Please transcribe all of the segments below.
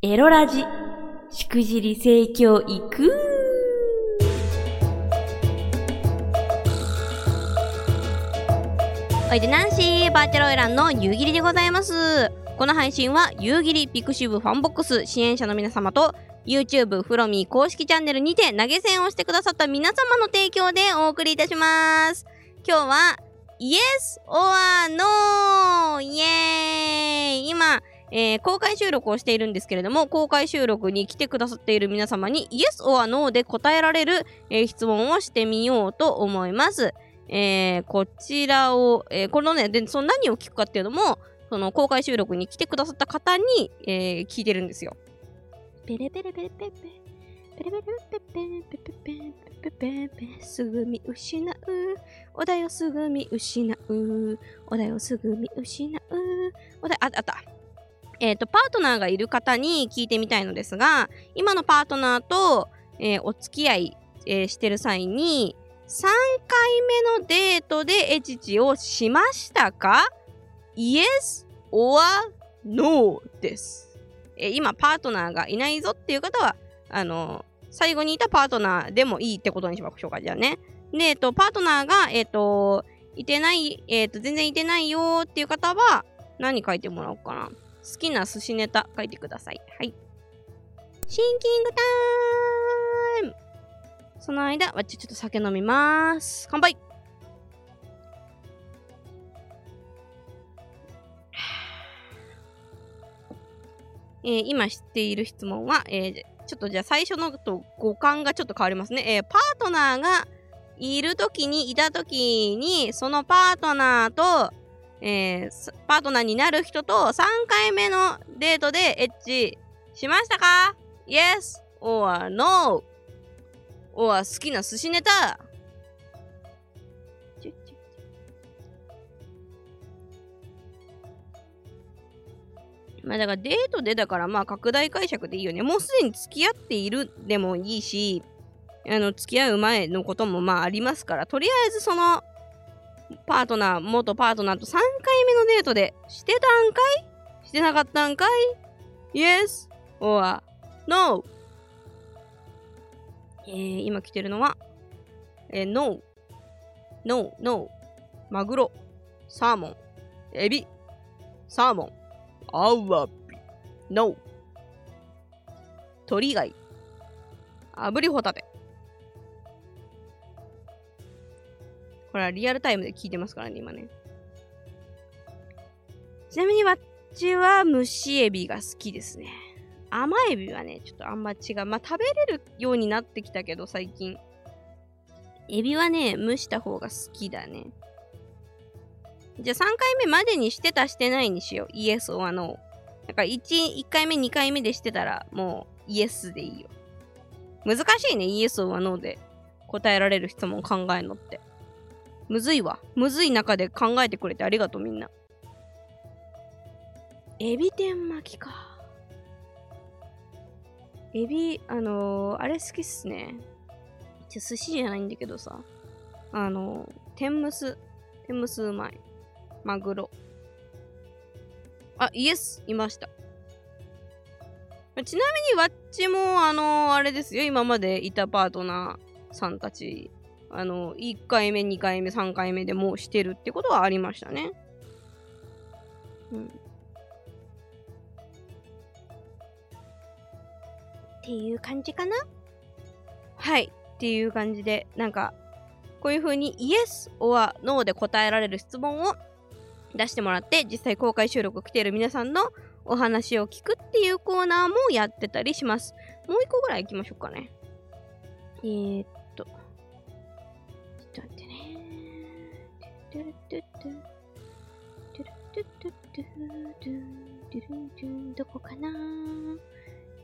エロラジ、しくじり盛況いくおいでナンシーバーチャルオイランの夕霧でございます。この配信は夕霧ピクシブファンボックス支援者の皆様と YouTube フロミー公式チャンネルにて投げ銭をしてくださった皆様の提供でお送りいたします。今日は Yes or No! イエーイ。今えー公開収録をしているんですけれども、公開収録に来てくださっている皆様に Yes or No で答えられる、えー質問をしてみようと思います。えーこちらを、えーこのね、で、その何を聞くかっていうのも、その公開収録に来てくださった方に、えー聞いてるんですよ。ペレペレペレペレペレ。ペレペペペペペペペペペペすぐ見失う。お題をすぐ見失う。お題をすぐ見失う。お題、あ、あった。えっ、と、パートナーがいる方に聞いてみたいのですが、今のパートナーと、えーお付き合い、えーしてる際に、3回目のデートでエチチをしましたか ?Yes or No です。え今、パートナーがいないぞっていう方は、あの最後にいたパートナーでもいいってことにしましょうか、じゃあね。で、えっ、と、パートナーが、えっ、と、いてない、えっ、と、全然いてないよっていう方は、何書いてもらおうかな。好きな寿司ネタ書いてください。はい。シンキングタイムその間、わっちちょっと酒飲みます。乾杯 えー今知っている質問は、えーちょっとじゃあ最初のと五感がちょっと変わりますね。えーパートナーがいるときに、いたときに、そのパートナーと、えーパートナーになる人と3回目のデートでエッチしましたか ?Yes or No? or 好きな寿司ネタまあだからデートでだからまあ拡大解釈でいいよね。もうすでに付き合っているでもいいし、あの付き合う前のこともまあありますから、とりあえずそのパートナー、元パートナーと3回目のデートでしてたんかい？してなかったんかい ?Yes or No? えー、今来てるのは、えー、No, No, No, マグロ、サーモン、エビ、サーモン、アワビ、No、鳥貝、炙りホタテ。これはリアルタイムで聞いてますからね、今ね。ちなみにわっちは蒸しエビが好きですね。甘エビはね、ちょっとあんま違う。まあ、食べれるようになってきたけど、最近。エビはね、蒸した方が好きだね。じゃあ3回目までにしてたしてないにしよう。イエス or no。だから 1, 1回目、2回目でしてたら、もうイエスでいいよ。難しいね、イエス or no で答えられる質問考えるのって。むずいわ。むずい中で考えてくれてありがとうみんな。エビ天巻きか。エビ、あのーあれ好きっすね。ちょ寿司じゃないんだけどさ。あのー天むす。天むすうまい。マグロ。あ、イエスいました。ちなみにわっちも、あのーあれですよ。今までいたパートナーさんたちあの、1回目、2回目、3回目でもうしてるってことはありましたね。うん。っていう感じかな？はい。っていう感じで、なんか、こういう風に Yes or No で答えられる質問を出してもらって、実際公開収録来ている皆さんのお話を聞くっていうコーナーもやってたりします。もう一個ぐらい行きましょうかね。えー、っトゥトゥルトゥどこかな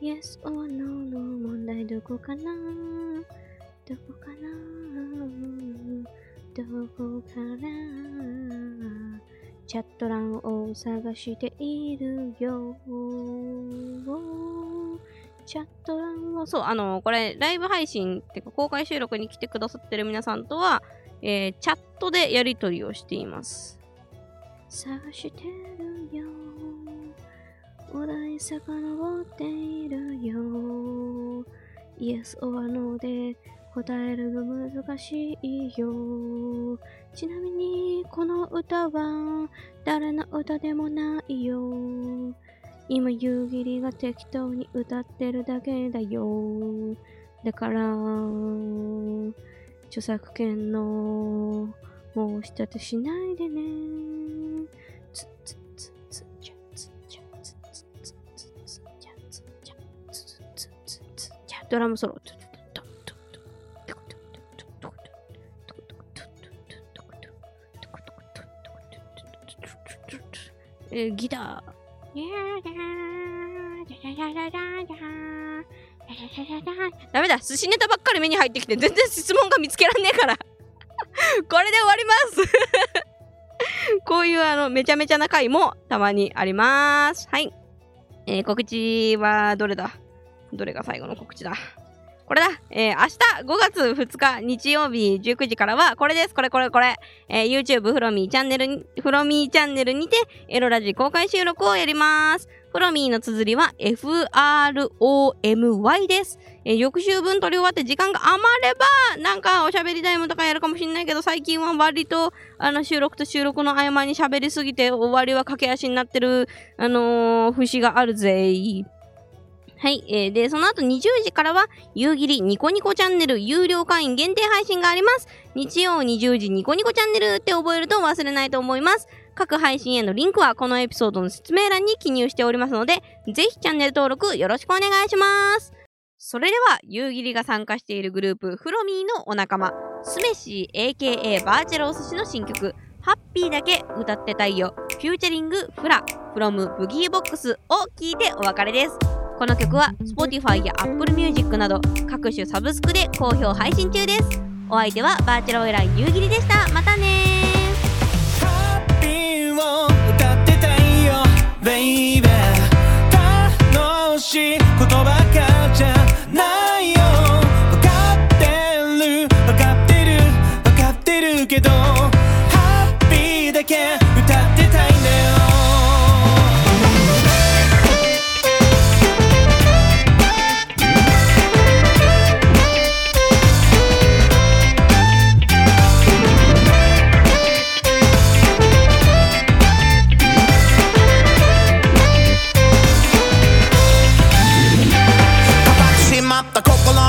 ?Yes or No? の問題どこかな？どこかな？どこかなチャット欄を探しているよチャット欄を、そう、あの、これ、ライブ配信っていうか、公開収録に来てくださってる皆さんとは、えーチャットでやりとりをしています。探してるよお題遡ってイエス or No で答えるの難しいよ。ちなみに、この歌は誰の歌でもないよ。今、夕霧が適当に歌ってるだけだよ。だから、著作権の申し立てしないでね。ドラムソロ。えーギター。ダメだ寿司ネタばっかり目に入ってきて全然質問が見つけらんねえからこれで終わりますこういうあのめちゃめちゃな回もたまにあります。はい。えー告知はどれだ？どれが最後の告知だ？これだ、えー明日5月2日日曜日19時からはこれです。これこれこれ、えー YouTube フロミーチャンネルにフロミーチャンネルにてエロラジ公開収録をやります。フロミーの綴りは FROMY です。えー翌週分撮り終わって時間が余れば、なんかおしゃべりタイムとかやるかもしんないけど、最近は割と、あの、収録と収録の合間に喋りすぎて、終わりは駆け足になってる、あのー節があるぜはい。えーで、その後20時からは、夕霧ニコニコチャンネル有料会員限定配信があります。日曜20時ニコニコチャンネルって覚えると忘れないと思います。各配信へのリンクはこのエピソードの説明欄に記入しておりますので、ぜひチャンネル登録よろしくお願いします。それでは、夕霧が参加しているグループ、フロミーのお仲間、スメシー AKA バーチャルお寿司の新曲、ハッピーだけ歌ってたいよ、フューチャリングフラ、フロムブギーボックスを聴いてお別れです。この曲は Spotify や Apple Music など各種サブスクで好評配信中です。お相手はバーチャルオイラー夕霧でした。またね she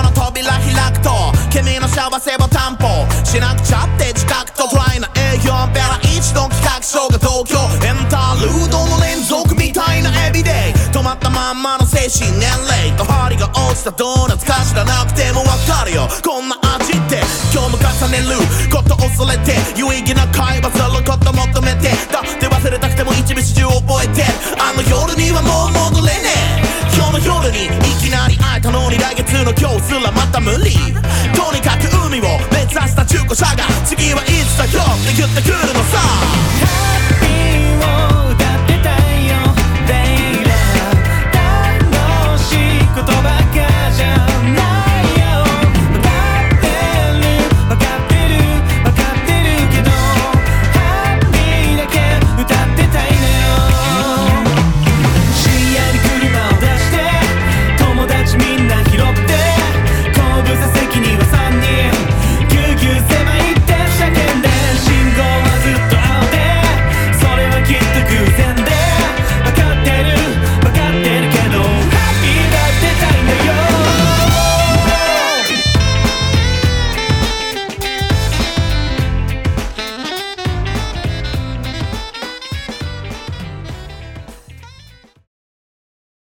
の扉開くと君の幸せを担保。しなくちゃって自覚とドライな営業ベラ一度企画書が東京。エンタールードの連続みたいなエビデイ。止まったまんまの精神年齢と針が落ちたドーナツか知らなくてもわかるよ。こんな味って今日も重ねること恐れて有意義な会話今日すらまた無理。とにかく海を目指した中古車が次はいつだよって言ってくる